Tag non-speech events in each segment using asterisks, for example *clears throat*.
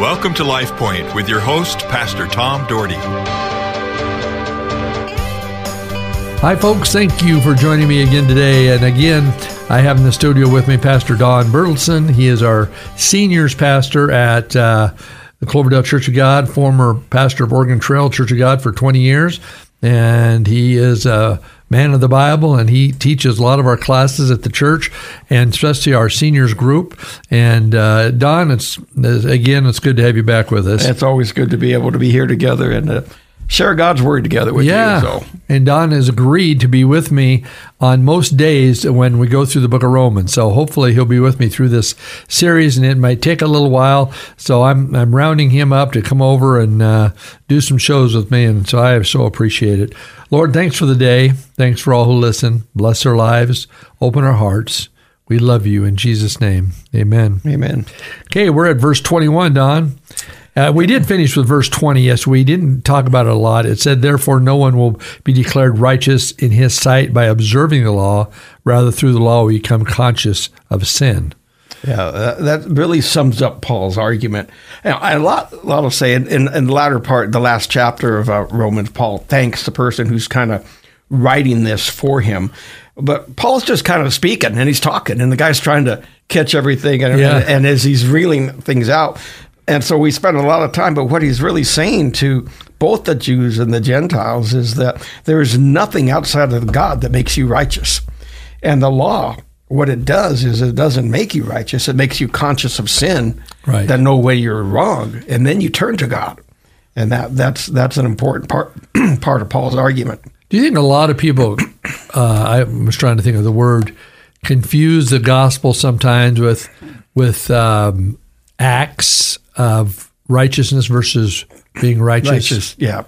Welcome to Life Point with your host, Pastor Tom Dougherty. Hi, folks. Thank you for joining me again today. And again, I have in the studio with me Pastor Don Bertelsen. He is our seniors pastor at uh, the Cloverdale Church of God, former pastor of Oregon Trail Church of God for 20 years. And he is a man of the Bible, and he teaches a lot of our classes at the church, and especially our seniors group. And uh, Don, it's again, it's good to have you back with us. It's always good to be able to be here together and uh, share God's word together with yeah. you. So. And Don has agreed to be with me on most days when we go through the book of Romans. So hopefully he'll be with me through this series, and it might take a little while. So I'm I'm rounding him up to come over and uh, do some shows with me, and so I so appreciate it. Lord, thanks for the day. Thanks for all who listen. Bless our lives. Open our hearts. We love you in Jesus' name. Amen. Amen. Okay, we're at verse 21, Don. Uh, we did finish with verse 20. Yes, we didn't talk about it a lot. It said, Therefore, no one will be declared righteous in his sight by observing the law. Rather, through the law, we become conscious of sin. Yeah, that, really sums up Paul's argument. Now, a lot, a lot of say in, in, in, the latter part, the last chapter of uh, Romans, Paul thanks the person who's kind of writing this for him. But Paul's just kind of speaking and he's talking, and the guy's trying to catch everything. And, yeah. and, and as he's reeling things out, and so we spend a lot of time, but what he's really saying to both the Jews and the Gentiles is that there is nothing outside of God that makes you righteous. And the law, what it does is it doesn't make you righteous, it makes you conscious of sin, right. that no way you're wrong, and then you turn to God. And that that's that's an important part *clears throat* part of Paul's argument. Do you think a lot of people *clears throat* uh, I was trying to think of the word confuse the gospel sometimes with with um, acts of righteousness versus being righteous. righteous yeah.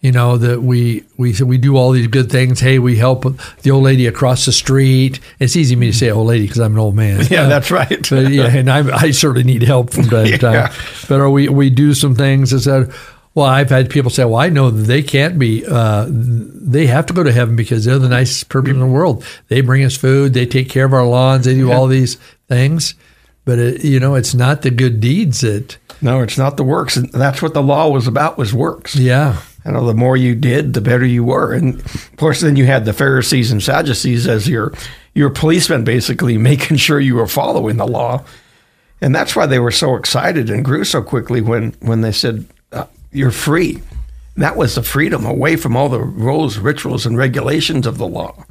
You know that we we we do all these good things. Hey, we help the old lady across the street. It's easy for me to say old lady because I'm an old man. *laughs* Yeah, uh, that's right. but, yeah, and I, I certainly need help from time to time. Yeah. But we we do some things that said, well, I've had people say, well, I know that they can't be, uh, they have to go to heaven because they're the nicest person in the world. They bring us food, they take care of our lawns, they do yeah. all these things. But it, you know, it's not the good deeds that. No, it's not the works, and that's what the law was about was works. Yeah. You know, the more you did, the better you were, and of course, then you had the Pharisees and Sadducees as your your policemen, basically *laughs* making sure you were following the law, and that's why they were so excited and grew so quickly when when they said, uh, "You're free." that was the freedom away from all the rules, rituals, and regulations of the law.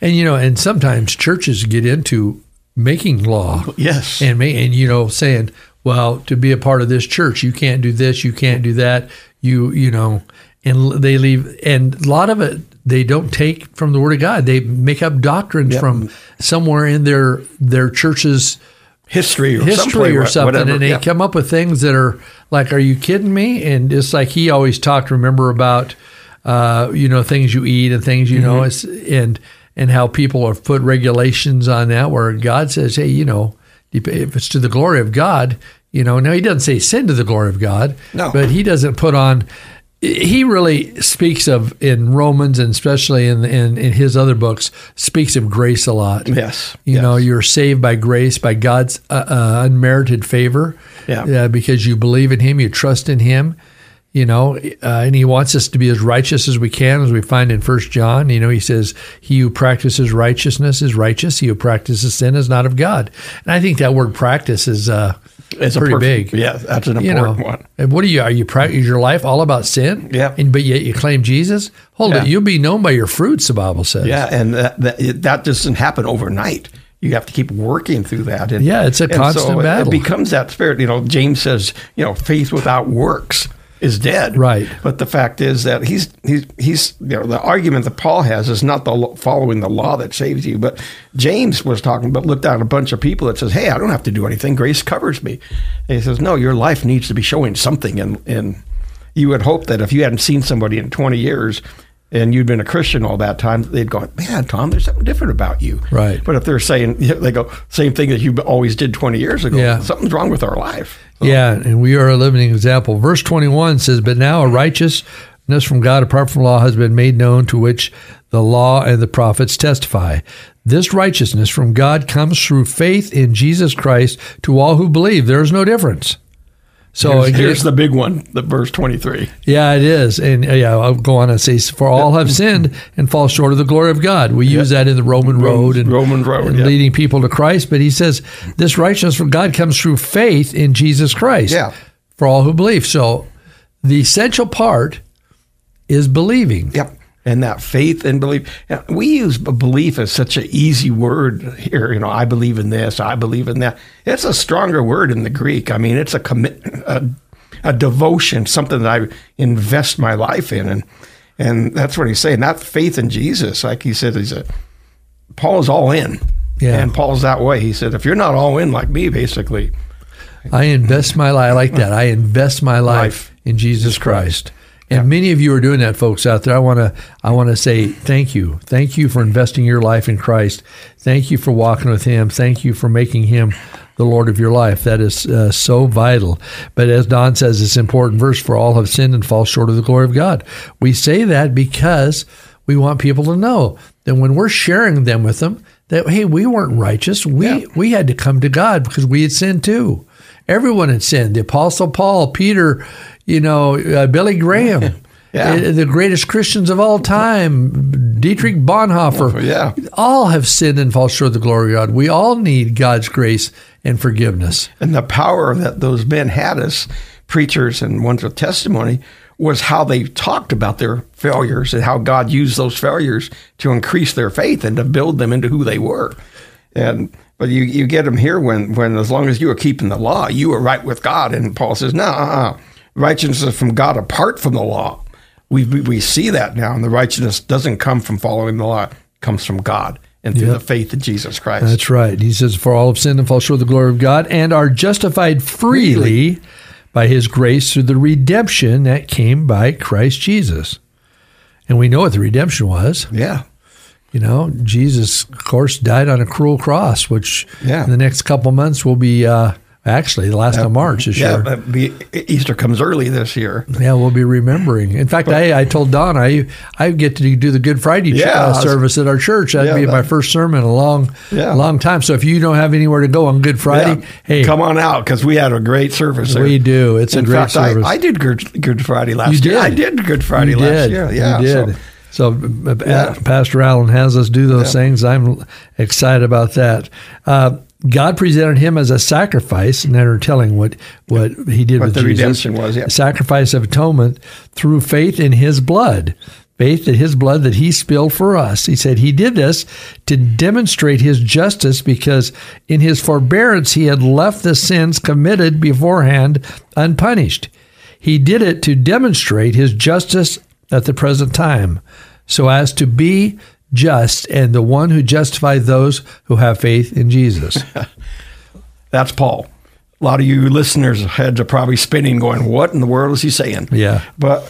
And you know, and sometimes churches get into making law. Yes. And and you know saying, well, to be a part of this church, you can't do this, you can't do that. You you know, and they leave and a lot of it they don't take from the word of God. They make up doctrines yep. from somewhere in their their church's history or history or something whatever. and they come up with things that are like are you kidding me and it's like he always talked remember about uh, you know things you eat and things you mm-hmm. know it's and and how people have put regulations on that where God says, hey, you know, if it's to the glory of God, you know, now he doesn't say sin to the glory of God, no. but he doesn't put on. He really speaks of in Romans and especially in, in, in his other books speaks of grace a lot. Yes, you yes. know you're saved by grace by God's uh, uh, unmerited favor. Yeah, uh, because you believe in Him, you trust in Him, you know, uh, and he wants us to be as righteous as we can, as we find in First John. You know, he says, "He who practices righteousness is righteous; he who practices sin is not of God." And I think that word "practice" is uh, it's pretty perfect, big. Yeah, that's an important you know, one. And what are you? Are you is your life all about sin? Yeah, and but yet you claim Jesus. Hold yeah. it, you'll be known by your fruits. The Bible says. Yeah, and that, that, that doesn't happen overnight you have to keep working through that. And, yeah, it's a constant so battle. It becomes that spirit. You know, James says, you know, faith without works is dead. Right. But the fact is that he's he's he's you know the argument that Paul has is not the following the law that saves you, but James was talking about looked at a bunch of people that says, "Hey, I don't have to do anything. Grace covers me." And he says, "No, your life needs to be showing something." And and you would hope that if you hadn't seen somebody in 20 years and you'd been a Christian all that time, they'd go, "Man, Tom, there's something different about you." Right. But if they're saying *laughs* they go same thing that you always did 20 years ago, yeah. something's wrong with our life. So. Yeah, and we are a living example. Verse 21 says, "But now a righteousness from God apart from law has been made known, to which the law and the prophets testify." This righteousness from God comes through faith in Jesus Christ to all who believe. There is no difference. So here's, here's the big one, the verse 23. Yeah, it is. And uh, yeah, I'll go on and say, For all have sinned and fall short of the glory of God. We use that in the Roman road and, Roman road, and yeah. leading people to Christ. But he says, This righteousness from God comes through faith in Jesus Christ Yeah. for all who believe. So the essential part is believing. Yep. And that faith and belief. We use belief as such an easy word here. You know, I believe in this, I believe in that. It's a stronger word in the Greek. I mean, it's a commit, a, a devotion, something that I invest my life in. And, and that's what he's saying. Not faith in Jesus. Like he said, he's a, Paul is all in. Yeah. And Paul's that way. He said, if you're not all in like me, basically, I invest my life. I like that. I invest my life, Life. in Jesus Christ. And many of you are doing that, folks out there. I want to I want to say thank you. Thank you for investing your life in Christ. Thank you for walking with Him. Thank you for making Him the Lord of your life. That is uh, so vital. But as Don says, it's important verse for all have sinned and fall short of the glory of God. We say that because we want people to know that when we're sharing them with them, that hey, we weren't righteous. We Yeah. we had to come to God because we had sinned too. Everyone had sinned. The Apostle Paul, Peter, you know, uh, Billy Graham, *laughs* Yeah. uh, the greatest Christians of all time, Dietrich Bonhoeffer. Yeah. All have sinned and fall short of the glory of God. We all need God's grace and forgiveness. and the power that those men had as preachers and ones with testimony was how they talked about their failures and how God used those failures to increase their faith and to build them into who they were. And but you, you get them here when when as long as you are keeping the law, you are right with God. And Paul says, no, uh-uh. Righteousness is from God apart from the law. We, we we see that now, and the righteousness doesn't come from following the law; it comes from God and through Yep. the faith in Jesus Christ. That's right. He says, For all have sinned and fall short of the glory of God and are justified freely by his grace through the redemption that came by Christ Jesus. And we know what the redemption was. yeah. You know, Jesus, of course, died on a cruel cross, which Yeah. in the next couple months will be uh, actually the last of March this Yeah, year. uh, Easter comes early this year. Yeah, we'll be remembering. In fact, I, I told Don I I get to do the Good Friday Yeah, I uh, service at our church. That'd Yeah, be my first sermon in a long, long time. So if you don't have anywhere to go on Good Friday, hey, come on out because we had a great service. There. We do. It's a In great fact, service. I, I did Good, Good Friday last You year. did. I did Good Friday you last did. year. Yeah, you did. so- So, uh, Yeah. Pastor Allen has us do those Yeah. things. I'm excited about that. Uh, God presented him as a sacrifice, and they're telling what what he did What with the Jesus. redemption was, yeah. sacrifice of atonement through faith in His blood. Faith in His blood that He spilled for us. He said He did this to demonstrate His justice because in His forbearance He had left the sins committed beforehand unpunished. He did it to demonstrate His justice at the present time, so as to be just and the one who justifies those who have faith in Jesus. *laughs* That's Paul. A lot of you listeners' heads are probably spinning, going, "What in the world is he saying?" Yeah. But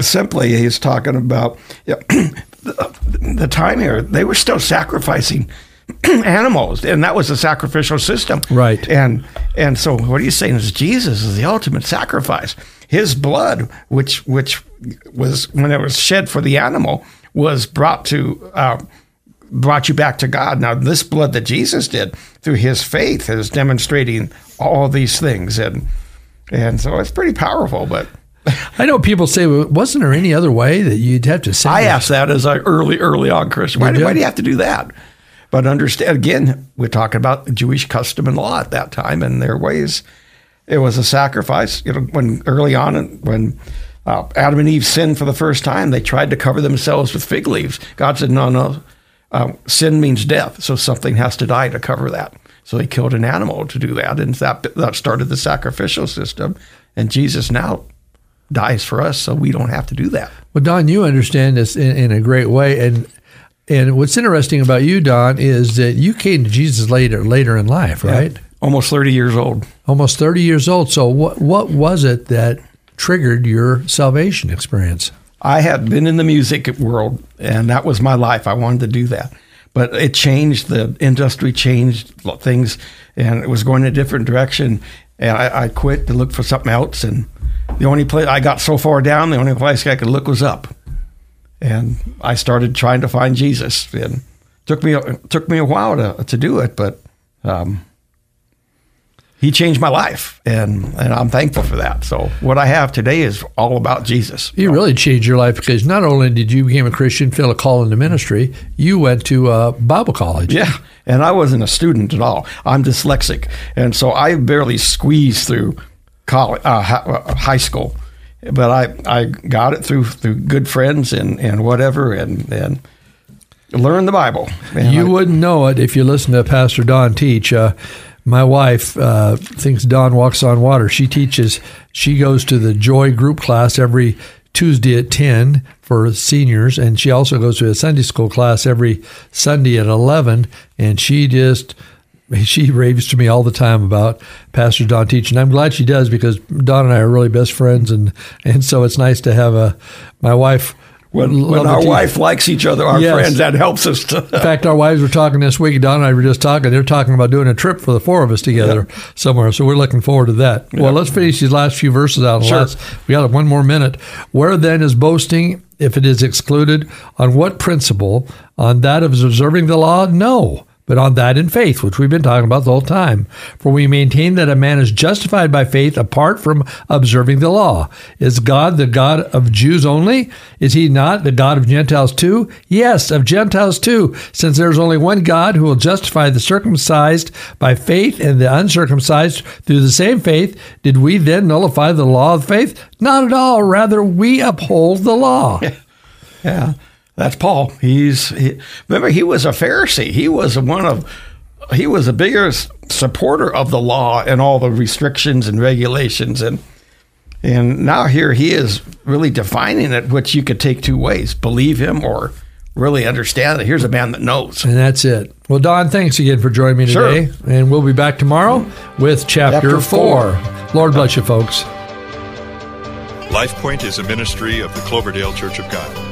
simply, he's talking about yeah, *clears throat* the, the time here. They were still sacrificing *clears throat* animals, and that was a sacrificial system, Right. And and so, what he's saying is Jesus is the ultimate sacrifice. His blood, which which was when it was shed for the animal, was brought to. Uh, brought you back to God. Now, this blood that Jesus did through his faith is demonstrating all these things. And and so it's pretty powerful. But I know people say, well, wasn't there any other way that you'd have to send I asked that as a early, early on Christian. Why, why do you have to do that? But understand, again, we're talking about Jewish custom and law at that time and their ways. It was a sacrifice. You know, when early on, when uh, Adam and Eve sinned for the first time, they tried to cover themselves with fig leaves. God said, no, no, um, sin means death, so something has to die to cover that. So they killed an animal to do that, and that that started the sacrificial system. And Jesus now dies for us, so we don't have to do that. Well, Don, you understand this in, in a great way, and and what's interesting about you, Don, is that you came to Jesus later later in life, right? Almost thirty years old. Almost thirty years old. So what what was it that triggered your salvation experience? I had been in the music world, and that was my life. I wanted to do that, but it changed. The industry changed things, and it was going in a different direction. And I, I quit to look for something else. And the only place I got so far down, the only place I could look was up. And I started trying to find Jesus. And it took me took me a while to to do it, but um, he changed my life, and and I'm thankful for that. So what I have today is all about Jesus. He really changed your life because not only did you become a Christian, feel a call into ministry, you went to uh, Bible college. Yeah, and I wasn't a student at all. I'm dyslexic, and so I barely squeezed through college, uh, high school. But I, I got it through through good friends and, and whatever, and and learned the Bible. And you I, wouldn't know it if you listened to Pastor Don teach. Uh, my wife uh, thinks Don walks on water. She teaches. She goes to the Joy group class every Tuesday at ten for seniors, and she also goes to a Sunday school class every Sunday at eleven. And she just she *laughs* raves to me all the time about Pastor Don teaching. I'm glad she does because Don and I are really best friends, and and so it's nice to have a my wife. When, when our wife likes each other, our yes. friends, that helps us. To In fact, our wives were talking this week. Don and I were just talking. They're talking about doing a trip for the four of us together yeah. somewhere. So we're looking forward to that. Yeah. Well, let's finish these last few verses out. Sure. Last, we got one more minute. Where then is boasting if it is excluded? On what principle? On that of observing the law? No but on that in faith, which we've been talking about the whole time. For we maintain that a man is justified by faith apart from observing the law. Is God the God of Jews only? Is he not the God of Gentiles too? Yes, of Gentiles too, since there is only one God who will justify the circumcised by faith and the uncircumcised through the same faith. Did we then nullify the law of faith? Not at all. Rather, we uphold the law. *laughs* yeah. That's Paul. He's he, remember he was a Pharisee. He was one of he was the biggest supporter of the law and all the restrictions and regulations and and now here he is really defining it, which you could take two ways: believe him or really understand that here's a man that knows. And that's it. Well, Don, thanks again for joining me today. Sure. And we'll be back tomorrow with chapter, chapter four. four. Lord bless you, folks. LifePoint is a ministry of the Cloverdale Church of God.